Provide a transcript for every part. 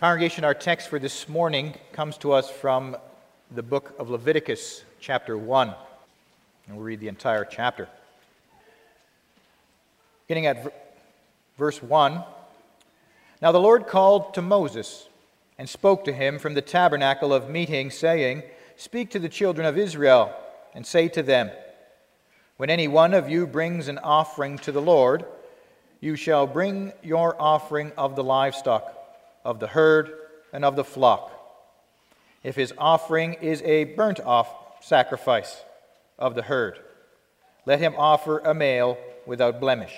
Congregation, our text for this morning comes to us from the book of Leviticus, chapter 1. And we'll read the entire chapter. Beginning at v- verse 1 Now the Lord called to Moses and spoke to him from the tabernacle of meeting, saying, Speak to the children of Israel and say to them, When any one of you brings an offering to the Lord, you shall bring your offering of the livestock of the herd and of the flock. If his offering is a burnt off sacrifice of the herd, let him offer a male without blemish.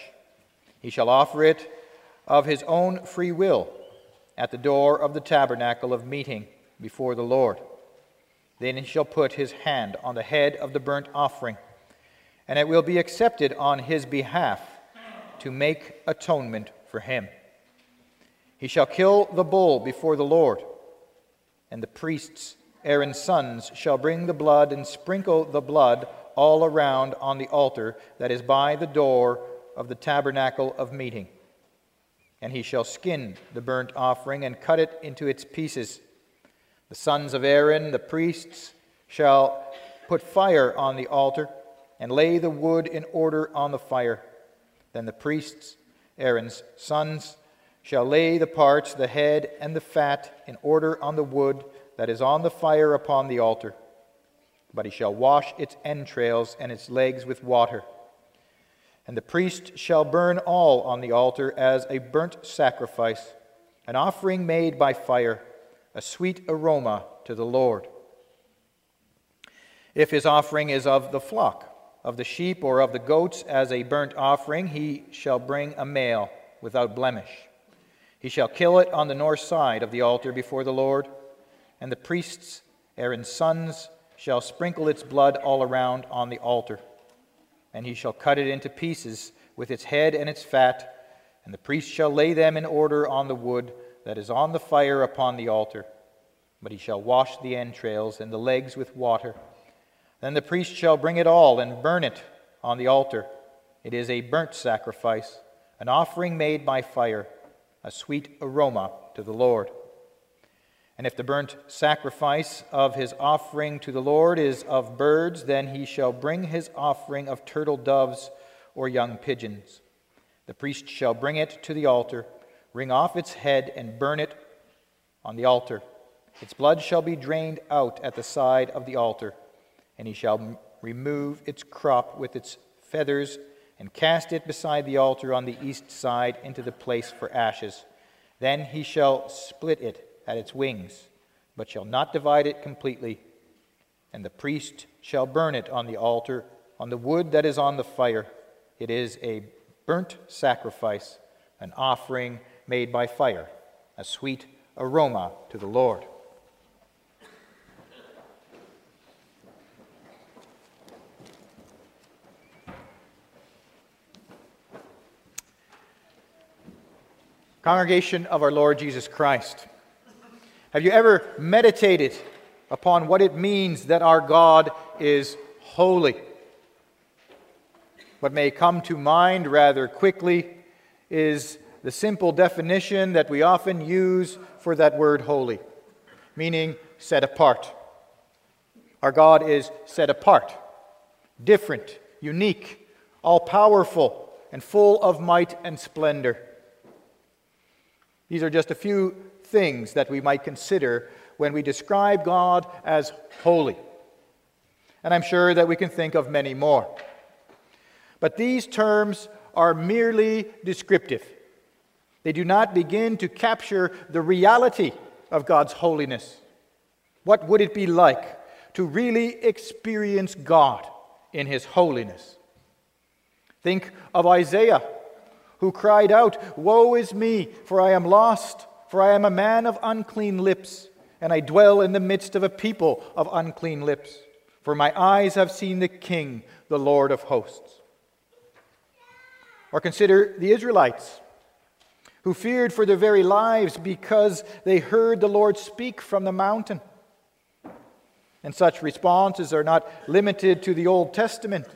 He shall offer it of his own free will at the door of the tabernacle of meeting before the Lord. Then he shall put his hand on the head of the burnt offering, and it will be accepted on his behalf to make atonement for him. He shall kill the bull before the Lord, and the priests, Aaron's sons, shall bring the blood and sprinkle the blood all around on the altar that is by the door of the tabernacle of meeting. And he shall skin the burnt offering and cut it into its pieces. The sons of Aaron, the priests, shall put fire on the altar and lay the wood in order on the fire. Then the priests, Aaron's sons, shall lay the parts, the head, and the fat in order on the wood that is on the fire upon the altar. But he shall wash its entrails and its legs with water. And the priest shall burn all on the altar as a burnt sacrifice, an offering made by fire, a sweet aroma to the Lord. If his offering is of the flock, of the sheep, or of the goats as a burnt offering, he shall bring a male without blemish. He shall kill it on the north side of the altar before the Lord, and the priests, Aaron's sons, shall sprinkle its blood all around on the altar. And he shall cut it into pieces with its head and its fat, and the priest shall lay them in order on the wood that is on the fire upon the altar. But he shall wash the entrails and the legs with water. Then the priest shall bring it all and burn it on the altar. It is a burnt sacrifice, an offering made by fire a sweet aroma to the Lord. And if the burnt sacrifice of his offering to the Lord is of birds, then he shall bring his offering of turtle doves or young pigeons. The priest shall bring it to the altar, wring off its head, and burn it on the altar. Its blood shall be drained out at the side of the altar, and he shall remove its crop with its feathers and cast it beside the altar on the east side into the place for ashes. Then he shall split it at its wings, but shall not divide it completely. And the priest shall burn it on the altar, on the wood that is on the fire. It is a burnt sacrifice, an offering made by fire, a sweet aroma to the Lord. Congregation of our Lord Jesus Christ, have you ever meditated upon what it means that our God is holy? What may come to mind rather quickly is the simple definition that we often use for that word holy, meaning set apart. Our God is set apart, different, unique, all powerful, and full of might and splendor. These are just a few things that we might consider when we describe God as holy. And I'm sure that we can think of many more. But these terms are merely descriptive. They do not begin to capture the reality of God's holiness. What would it be like to really experience God in His holiness? Think of Isaiah who cried out, Woe is me, for I am lost, for I am a man of unclean lips, and I dwell in the midst of a people of unclean lips. For my eyes have seen the King, the Lord of hosts. Or consider the Israelites, who feared for their very lives because they heard the Lord speak from the mountain. And such responses are not limited to the Old Testament.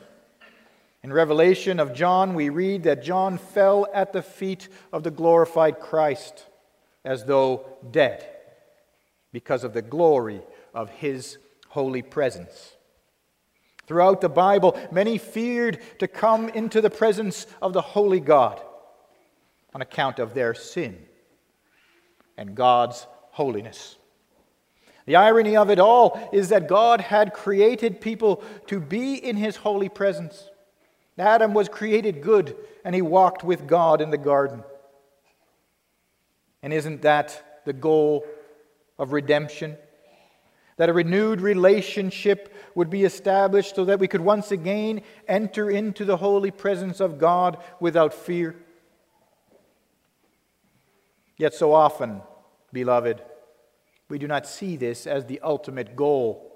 In Revelation of John, we read that John fell at the feet of the glorified Christ, as though dead because of the glory of his holy presence. Throughout the Bible, many feared to come into the presence of the holy God on account of their sin and God's holiness. The irony of it all is that God had created people to be in his holy presence. Adam was created good, and he walked with God in the garden. And isn't that the goal of redemption? That a renewed relationship would be established so that we could once again enter into the holy presence of God without fear. Yet, so often, beloved, we do not see this as the ultimate goal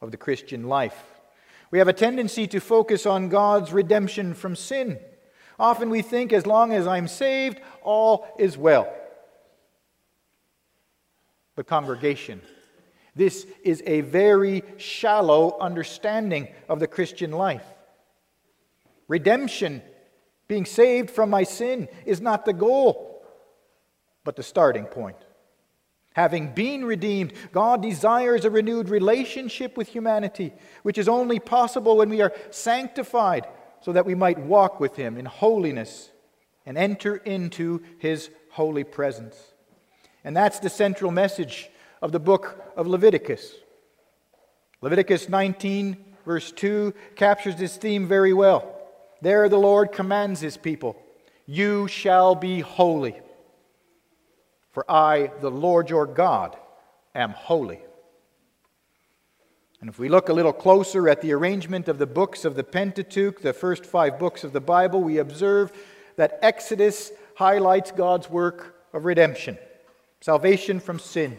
of the Christian life. We have a tendency to focus on God's redemption from sin. Often we think, as long as I'm saved, all is well. But, congregation, this is a very shallow understanding of the Christian life. Redemption, being saved from my sin, is not the goal, but the starting point. Having been redeemed, God desires a renewed relationship with humanity, which is only possible when we are sanctified so that we might walk with Him in holiness and enter into His holy presence. And that's the central message of the book of Leviticus. Leviticus 19, verse 2, captures this theme very well. There, the Lord commands His people, You shall be holy for I, the Lord your God, am holy. And if we look a little closer at the arrangement of the books of the Pentateuch, the first five books of the Bible, we observe that Exodus highlights God's work of redemption, salvation from sin.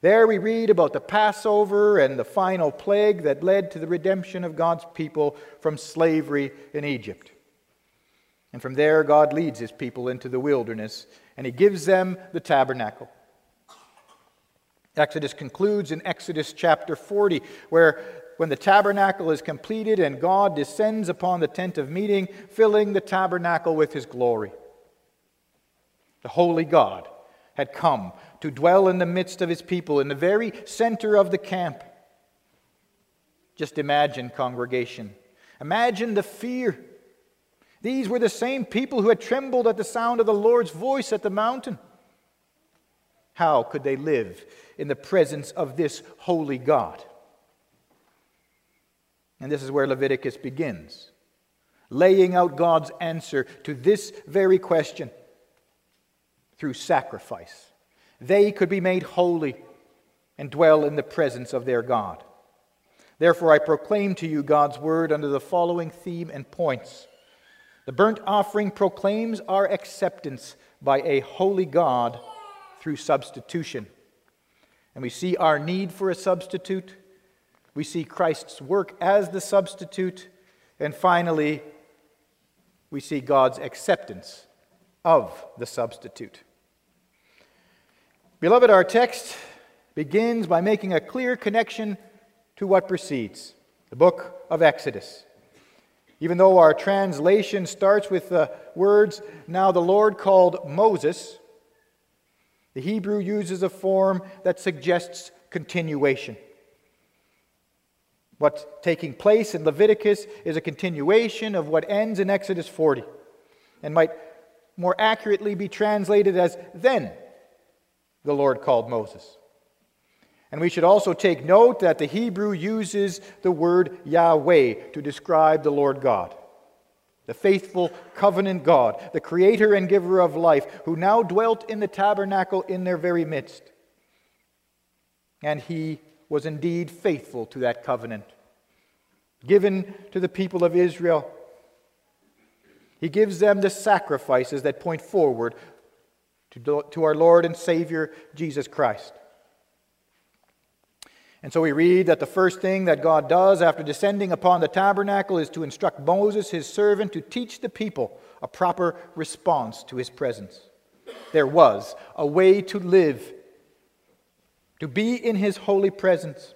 There we read about the Passover and the final plague that led to the redemption of God's people from slavery in Egypt. And from there, God leads his people into the wilderness and he gives them the tabernacle. Exodus concludes in Exodus chapter 40, where when the tabernacle is completed and God descends upon the tent of meeting, filling the tabernacle with his glory. The holy God had come to dwell in the midst of his people, in the very center of the camp. Just imagine, congregation. Imagine the fear these were the same people who had trembled at the sound of the Lord's voice at the mountain. How could they live in the presence of this holy God? And this is where Leviticus begins, laying out God's answer to this very question through sacrifice. They could be made holy and dwell in the presence of their God. Therefore, I proclaim to you God's word under the following theme and points. The burnt offering proclaims our acceptance by a holy God through substitution. And we see our need for a substitute. We see Christ's work as the substitute. And finally, we see God's acceptance of the substitute. Beloved, our text begins by making a clear connection to what precedes the book of Exodus. Even though our translation starts with the words, Now the Lord called Moses, the Hebrew uses a form that suggests continuation. What's taking place in Leviticus is a continuation of what ends in Exodus 40 and might more accurately be translated as then the Lord called Moses. And we should also take note that the Hebrew uses the word Yahweh to describe the Lord God, the faithful covenant God, the creator and giver of life, who now dwelt in the tabernacle in their very midst. And he was indeed faithful to that covenant, given to the people of Israel. He gives them the sacrifices that point forward to, our Lord and Savior, Jesus Christ. And so we read that the first thing that God does after descending upon the tabernacle is to instruct Moses, his servant, to teach the people a proper response to his presence. There was a way to live, to be in his holy presence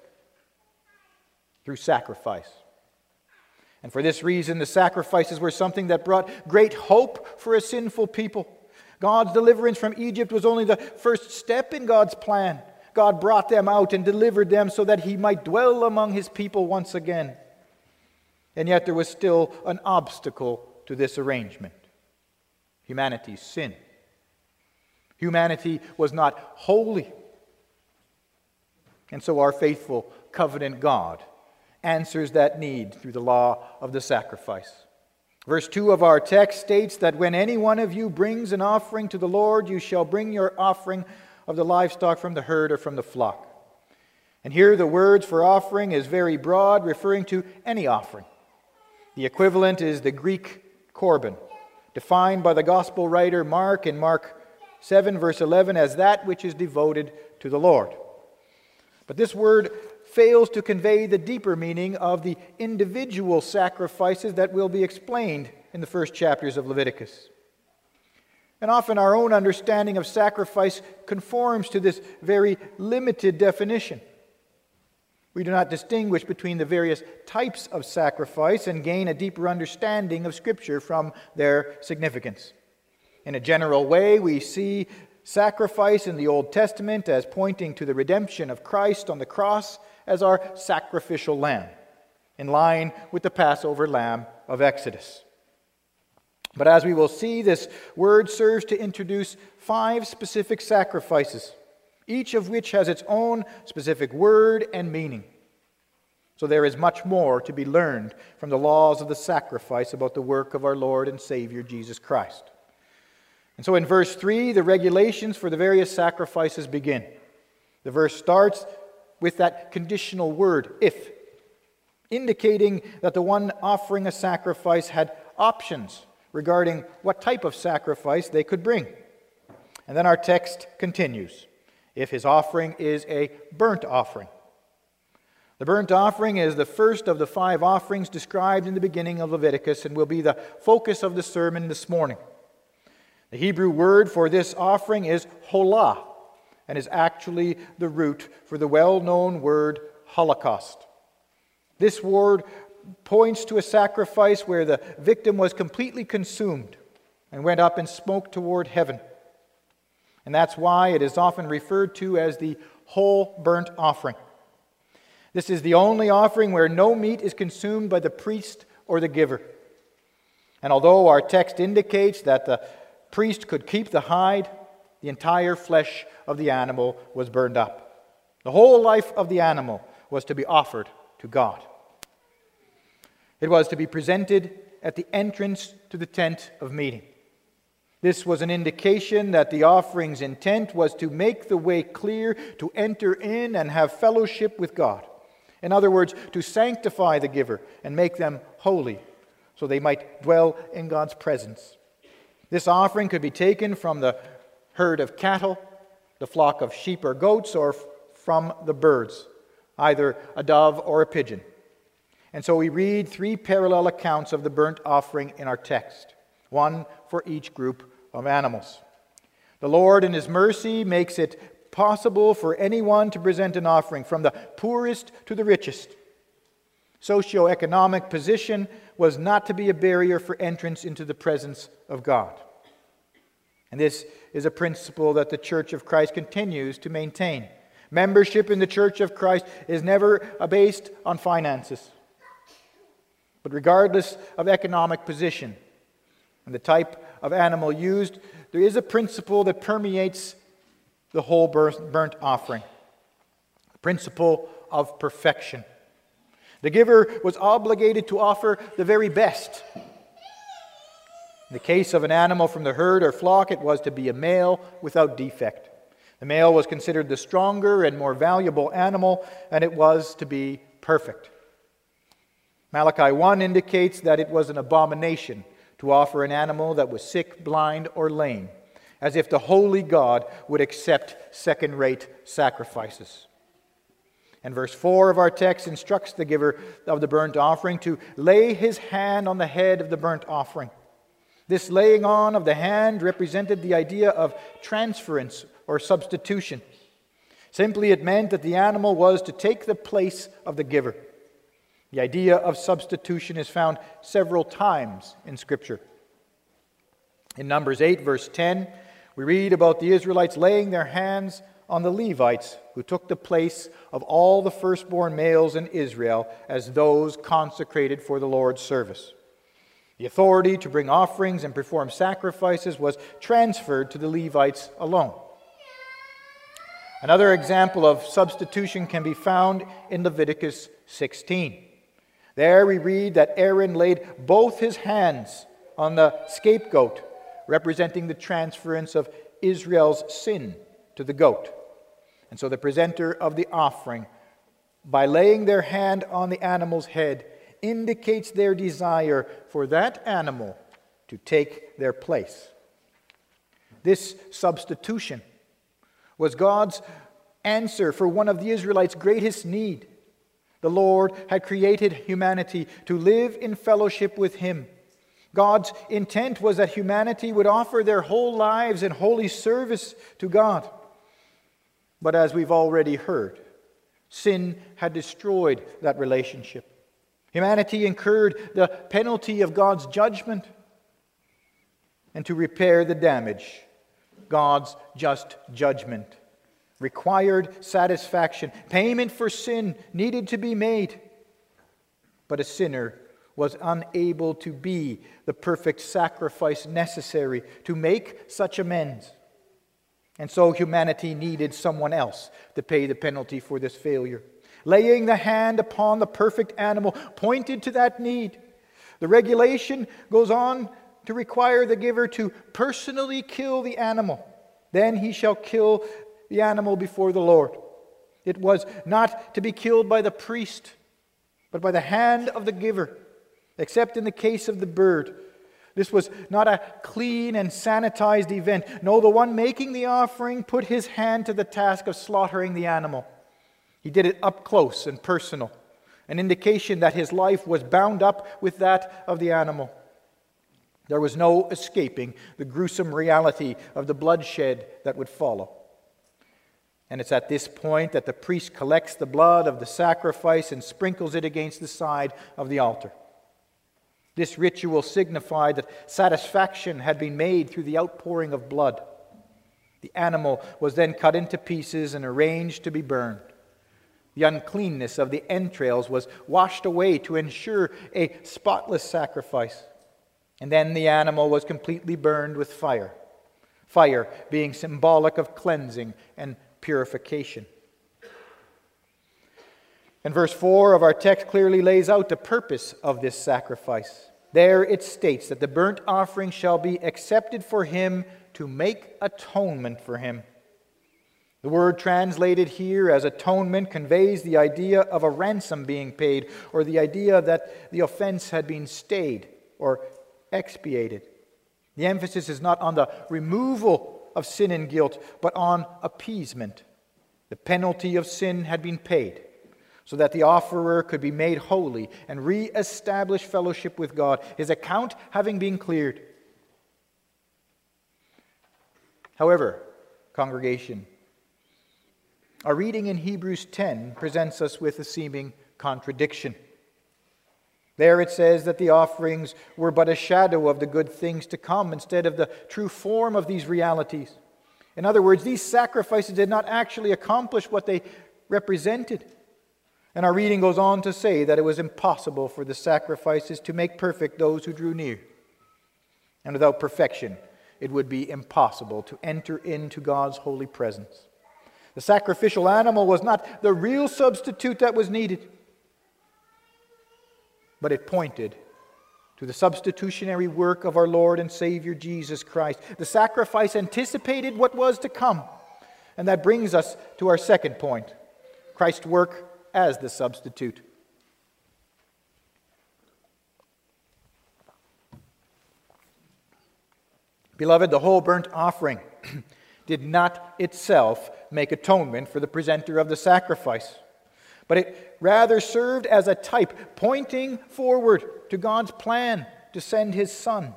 through sacrifice. And for this reason, the sacrifices were something that brought great hope for a sinful people. God's deliverance from Egypt was only the first step in God's plan. God brought them out and delivered them so that he might dwell among his people once again. And yet there was still an obstacle to this arrangement humanity's sin. Humanity was not holy. And so our faithful covenant God answers that need through the law of the sacrifice. Verse 2 of our text states that when any one of you brings an offering to the Lord, you shall bring your offering of the livestock from the herd or from the flock. And here the words for offering is very broad, referring to any offering. The equivalent is the Greek korban, defined by the gospel writer Mark in Mark 7, verse 11, as that which is devoted to the Lord. But this word fails to convey the deeper meaning of the individual sacrifices that will be explained in the first chapters of Leviticus. And often our own understanding of sacrifice conforms to this very limited definition. We do not distinguish between the various types of sacrifice and gain a deeper understanding of Scripture from their significance. In a general way, we see sacrifice in the Old Testament as pointing to the redemption of Christ on the cross as our sacrificial lamb, in line with the Passover lamb of Exodus. But as we will see, this word serves to introduce five specific sacrifices, each of which has its own specific word and meaning. So there is much more to be learned from the laws of the sacrifice about the work of our Lord and Savior Jesus Christ. And so in verse 3, the regulations for the various sacrifices begin. The verse starts with that conditional word, if, indicating that the one offering a sacrifice had options regarding what type of sacrifice they could bring. And then our text continues if his offering is a burnt offering. The burnt offering is the first of the five offerings described in the beginning of Leviticus and will be the focus of the sermon this morning. The Hebrew word for this offering is holah and is actually the root for the well known word holocaust. This word points to a sacrifice where the victim was completely consumed and went up in smoke toward heaven. And that's why it is often referred to as the whole burnt offering. This is the only offering where no meat is consumed by the priest or the giver. And although our text indicates that the priest could keep the hide, the entire flesh of the animal was burned up. The whole life of the animal was to be offered to God. It was to be presented at the entrance to the tent of meeting. This was an indication that the offering's intent was to make the way clear to enter in and have fellowship with God. In other words, to sanctify the giver and make them holy so they might dwell in God's presence. This offering could be taken from the herd of cattle, the flock of sheep or goats, or from the birds, either a dove or a pigeon. And so we read three parallel accounts of the burnt offering in our text, one for each group of animals. The Lord, in His mercy, makes it possible for anyone to present an offering, from the poorest to the richest. Socioeconomic position was not to be a barrier for entrance into the presence of God. And this is a principle that the Church of Christ continues to maintain. Membership in the Church of Christ is never based on finances. But regardless of economic position and the type of animal used, there is a principle that permeates the whole burnt offering the principle of perfection. The giver was obligated to offer the very best. In the case of an animal from the herd or flock, it was to be a male without defect. The male was considered the stronger and more valuable animal, and it was to be perfect. Malachi 1 indicates that it was an abomination to offer an animal that was sick, blind, or lame, as if the holy God would accept second rate sacrifices. And verse 4 of our text instructs the giver of the burnt offering to lay his hand on the head of the burnt offering. This laying on of the hand represented the idea of transference or substitution. Simply, it meant that the animal was to take the place of the giver. The idea of substitution is found several times in Scripture. In Numbers 8, verse 10, We read about the Israelites laying their hands on the Levites, who took the place of all the firstborn males in Israel as those consecrated for the Lord's service. The authority to bring offerings and perform sacrifices was transferred to the Levites alone. Another example of substitution can be found in Leviticus 16. There we read that Aaron laid both his hands on the scapegoat, representing the transference of Israel's sin to the goat. And so the presenter of the offering, by laying their hand on the animal's head, indicates their desire for that animal to take their place. This substitution was God's answer for one of the Israelites' greatest need. The Lord had created humanity to live in fellowship with Him. God's intent was that humanity would offer their whole lives in holy service to God. But as we've already heard, sin had destroyed that relationship. Humanity incurred the penalty of God's judgment. And to repair the damage, God's just judgment required satisfaction. Payment for sin needed to be made. But a sinner was unable to be the perfect sacrifice necessary to make such amends. And so humanity needed someone else to pay the penalty for this failure. Laying the hand upon the perfect animal pointed to that need. The regulation goes on to require the giver to personally kill the animal. Then he shall kill the animal before the Lord. It was not to be killed by the priest, but by the hand of the giver, except in the case of the bird. This was not a clean and sanitized event. No, the one making the offering put his hand to the task of slaughtering the animal. He did it up close and personal, an indication that his life was bound up with that of the animal. There was no escaping the gruesome reality of the bloodshed that would follow. And it's at this point that the priest collects the blood of the sacrifice and sprinkles it against the side of the altar. This ritual signified that satisfaction had been made through the outpouring of blood. The animal was then cut into pieces and arranged to be burned. The uncleanness of the entrails was washed away to ensure a spotless sacrifice. And then the animal was completely burned with fire, fire being symbolic of cleansing and purification. And verse 4 of our text clearly lays out the purpose of this sacrifice. There it states that the burnt offering shall be accepted for him to make atonement for him. The word translated here as atonement conveys the idea of a ransom being paid, or the idea that the offense had been stayed or expiated. The emphasis is not on the removal of sin and guilt, but on appeasement. The penalty of sin had been paid so that the offerer could be made holy and re-establish fellowship with God, his account having been cleared. However, congregation, our reading in Hebrews 10 presents us with a seeming contradiction. There it says that the offerings were but a shadow of the good things to come instead of the true form of these realities. In other words, these sacrifices did not actually accomplish what they represented. And our reading goes on to say that it was impossible for the sacrifices to make perfect those who drew near. And without perfection, it would be impossible to enter into God's holy presence. The sacrificial animal was not the real substitute that was needed but it pointed to the substitutionary work of our Lord and Savior Jesus Christ. The sacrifice anticipated what was to come. And that brings us to our second point Christ's work as the substitute. Beloved, the whole burnt offering did not itself make atonement for the presenter of the sacrifice but it rather served as a type pointing forward to God's plan to send his son.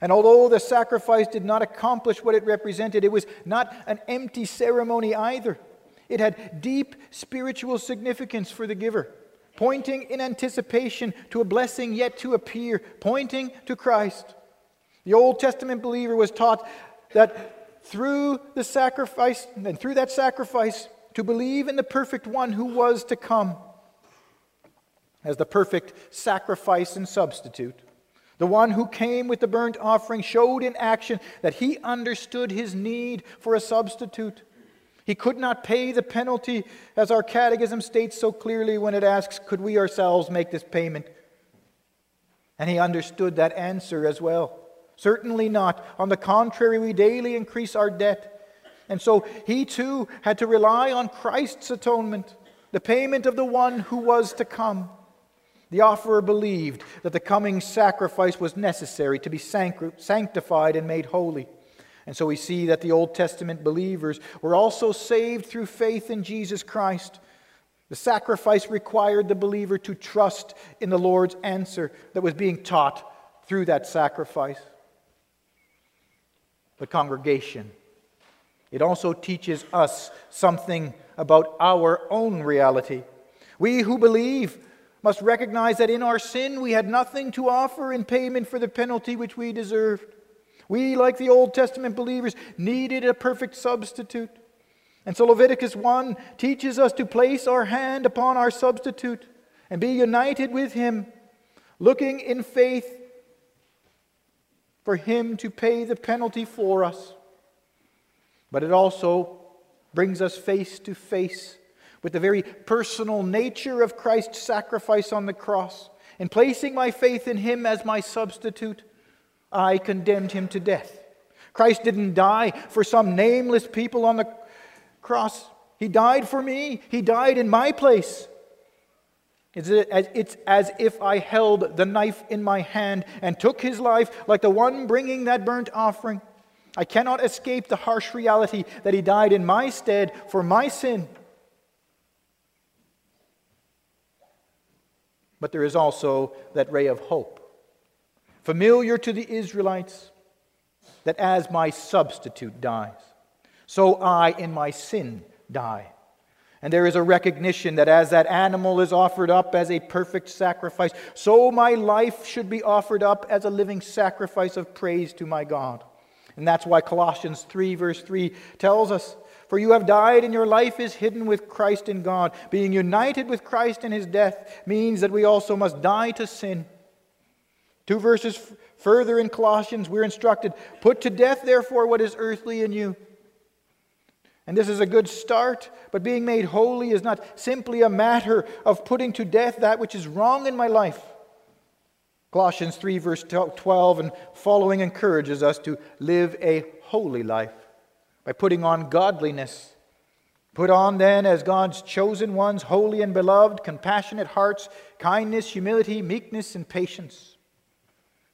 And although the sacrifice did not accomplish what it represented, it was not an empty ceremony either. It had deep spiritual significance for the giver, pointing in anticipation to a blessing yet to appear, pointing to Christ. The Old Testament believer was taught that through the sacrifice, and through that sacrifice, to believe in the perfect one who was to come as the perfect sacrifice and substitute. The one who came with the burnt offering showed in action that he understood his need for a substitute. He could not pay the penalty, as our catechism states so clearly when it asks, Could we ourselves make this payment? And he understood that answer as well. Certainly not. On the contrary, we daily increase our debt. And so he too had to rely on Christ's atonement, the payment of the one who was to come. The offerer believed that the coming sacrifice was necessary to be sanctified and made holy. And so we see that the Old Testament believers were also saved through faith in Jesus Christ. The sacrifice required the believer to trust in the Lord's answer that was being taught through that sacrifice. The congregation, it also teaches us something about our own reality. We who believe must recognize that in our sin we had nothing to offer in payment for the penalty which we deserved. We, like the Old Testament believers, needed a perfect substitute. And so Leviticus 1 teaches us to place our hand upon our substitute and be united with him, looking in faith for him to pay the penalty for us. But it also brings us face to face with the very personal nature of Christ's sacrifice on the cross. In placing my faith in him as my substitute, I condemned him to death. Christ didn't die for some nameless people on the cross. He died for me. He died in my place. It's as if I held the knife in my hand and took his life like the one bringing that burnt offering. I cannot escape the harsh reality that he died in my stead for my sin. but there is also that ray of hope. Familiar to the Israelites, that as my substitute dies, so I in my sin die. And there is a recognition that as that animal is offered up as a perfect sacrifice, so my life should be offered up as a living sacrifice of praise to my God. And that's why Colossians 3, verse 3 tells us for you have died, and your life is hidden with Christ in God. Being united with Christ in his death means that we also must die to sin. Two verses f- further in Colossians, we're instructed Put to death, therefore, what is earthly in you. And this is a good start, but being made holy is not simply a matter of putting to death that which is wrong in my life. Colossians 3, verse 12 and following encourages us to live a holy life by putting on godliness. Put on then, as God's chosen ones, holy and beloved, compassionate hearts, kindness, humility, meekness, and patience.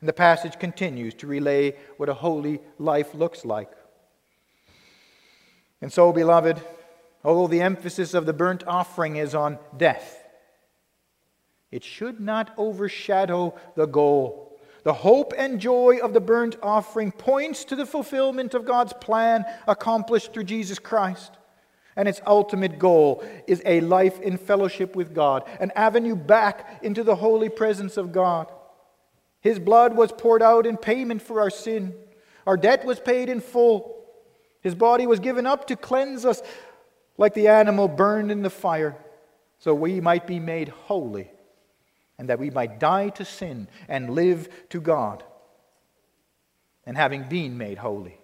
And the passage continues to relay what a holy life looks like. And so, beloved, although the emphasis of the burnt offering is on death, it should not overshadow the goal the hope and joy of the burnt offering points to the fulfillment of God's plan accomplished through Jesus Christ. And its ultimate goal is a life in fellowship with God, an avenue back into the holy presence of God. His blood was poured out in payment for our sin. Our debt was paid in full. His body was given up to cleanse us like the animal burned in the fire, so we might be made holy and that we might die to sin and live to God. And having been made holy,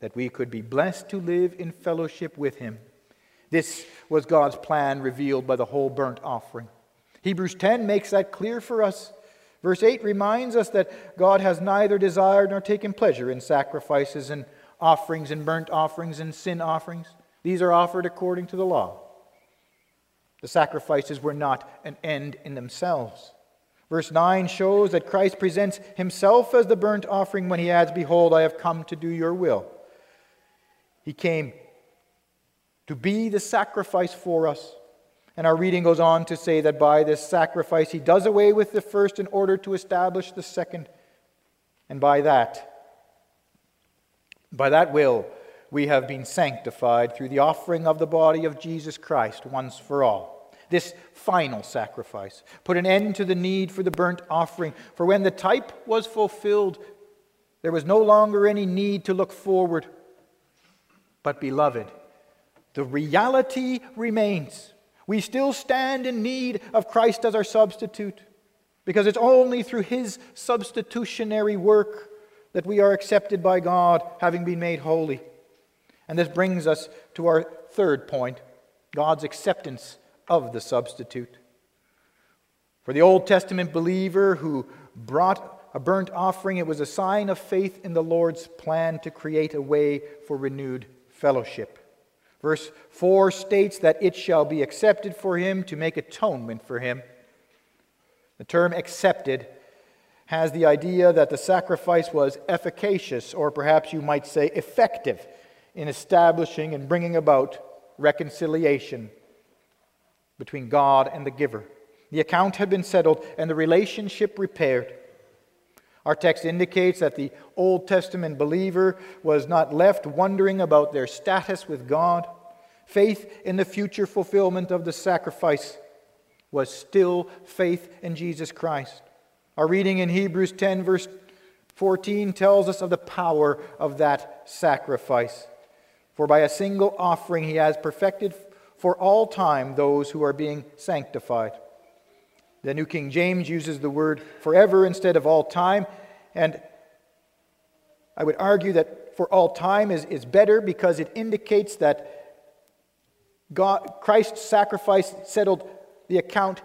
that we could be blessed to live in fellowship with Him. This was God's plan revealed by the whole burnt offering. Hebrews 10 makes that clear for us. Verse 8 reminds us that God has neither desired nor taken pleasure in sacrifices and offerings and burnt offerings and sin offerings. These are offered according to the law. The sacrifices were not an end in themselves. Verse 9 shows that Christ presents himself as the burnt offering when he adds, Behold, I have come to do your will. He came to be the sacrifice for us. And our reading goes on to say that by this sacrifice, he does away with the first in order to establish the second. And by that, by that will, we have been sanctified through the offering of the body of Jesus Christ once for all. This final sacrifice put an end to the need for the burnt offering, for when the type was fulfilled, there was no longer any need to look forward. But, beloved, the reality remains. We still stand in need of Christ as our substitute because it's only through his substitutionary work that we are accepted by God, having been made holy. And this brings us to our third point God's acceptance of the substitute. For the Old Testament believer who brought a burnt offering, it was a sign of faith in the Lord's plan to create a way for renewed fellowship. Verse 4 states that it shall be accepted for him to make atonement for him. The term accepted has the idea that the sacrifice was efficacious, or perhaps you might say effective, in establishing and bringing about reconciliation between God and the giver. The account had been settled and the relationship repaired. Our text indicates that the Old Testament believer was not left wondering about their status with God. Faith in the future fulfillment of the sacrifice was still faith in Jesus Christ. Our reading in Hebrews 10, verse 14, tells us of the power of that sacrifice. For by a single offering he has perfected for all time those who are being sanctified. The New King James uses the word forever instead of all time. And I would argue that for all time is, is better because it indicates that God, Christ's sacrifice settled the account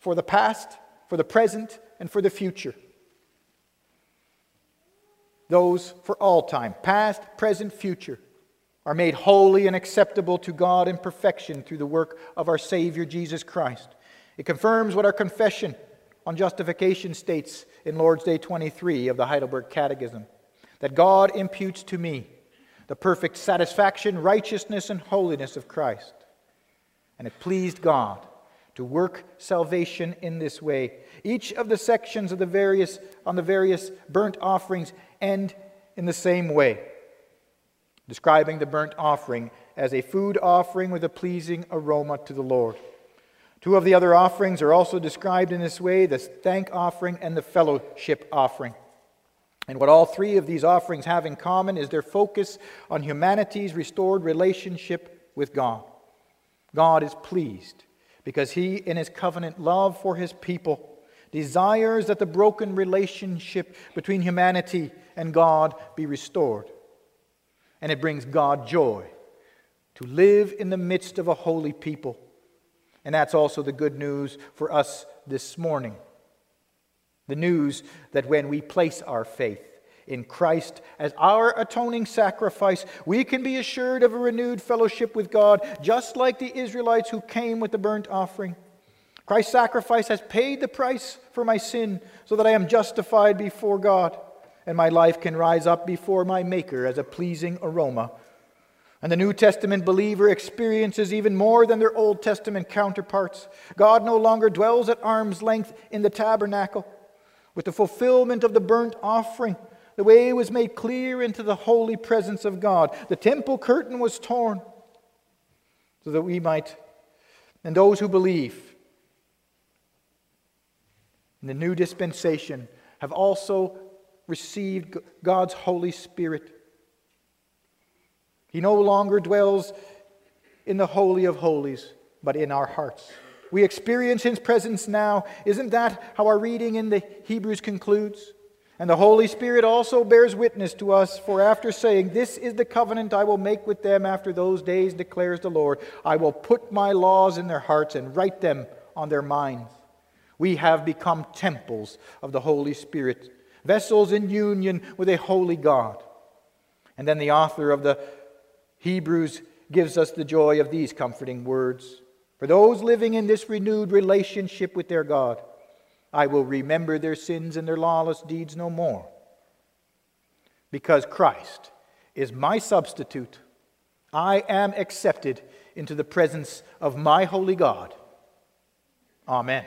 for the past, for the present, and for the future. Those for all time, past, present, future, are made holy and acceptable to God in perfection through the work of our Savior Jesus Christ. It confirms what our confession on justification states in Lord's Day 23 of the Heidelberg Catechism that God imputes to me the perfect satisfaction, righteousness, and holiness of Christ. And it pleased God to work salvation in this way. Each of the sections of the various on the various burnt offerings end in the same way, describing the burnt offering as a food offering with a pleasing aroma to the Lord. Two of the other offerings are also described in this way the thank offering and the fellowship offering. And what all three of these offerings have in common is their focus on humanity's restored relationship with God. God is pleased because he, in his covenant love for his people, desires that the broken relationship between humanity and God be restored. And it brings God joy to live in the midst of a holy people and that's also the good news for us this morning. The news that when we place our faith in Christ as our atoning sacrifice, we can be assured of a renewed fellowship with God, just like the Israelites who came with the burnt offering. Christ's sacrifice has paid the price for my sin so that I am justified before God, and my life can rise up before my Maker as a pleasing aroma and the New Testament believer experiences even more than their Old Testament counterparts. God no longer dwells at arm's length in the tabernacle. With the fulfillment of the burnt offering, the way was made clear into the holy presence of God. The temple curtain was torn so that we might, and those who believe in the new dispensation, have also received God's Holy Spirit he no longer dwells in the Holy of Holies, but in our hearts. We experience His presence now. Isn't that how our reading in the Hebrews concludes? And the Holy Spirit also bears witness to us, for after saying, This is the covenant I will make with them after those days, declares the Lord, I will put my laws in their hearts and write them on their minds. We have become temples of the Holy Spirit, vessels in union with a holy God. And then the author of the Hebrews gives us the joy of these comforting words. For those living in this renewed relationship with their God, I will remember their sins and their lawless deeds no more. Because Christ is my substitute, I am accepted into the presence of my holy God. Amen.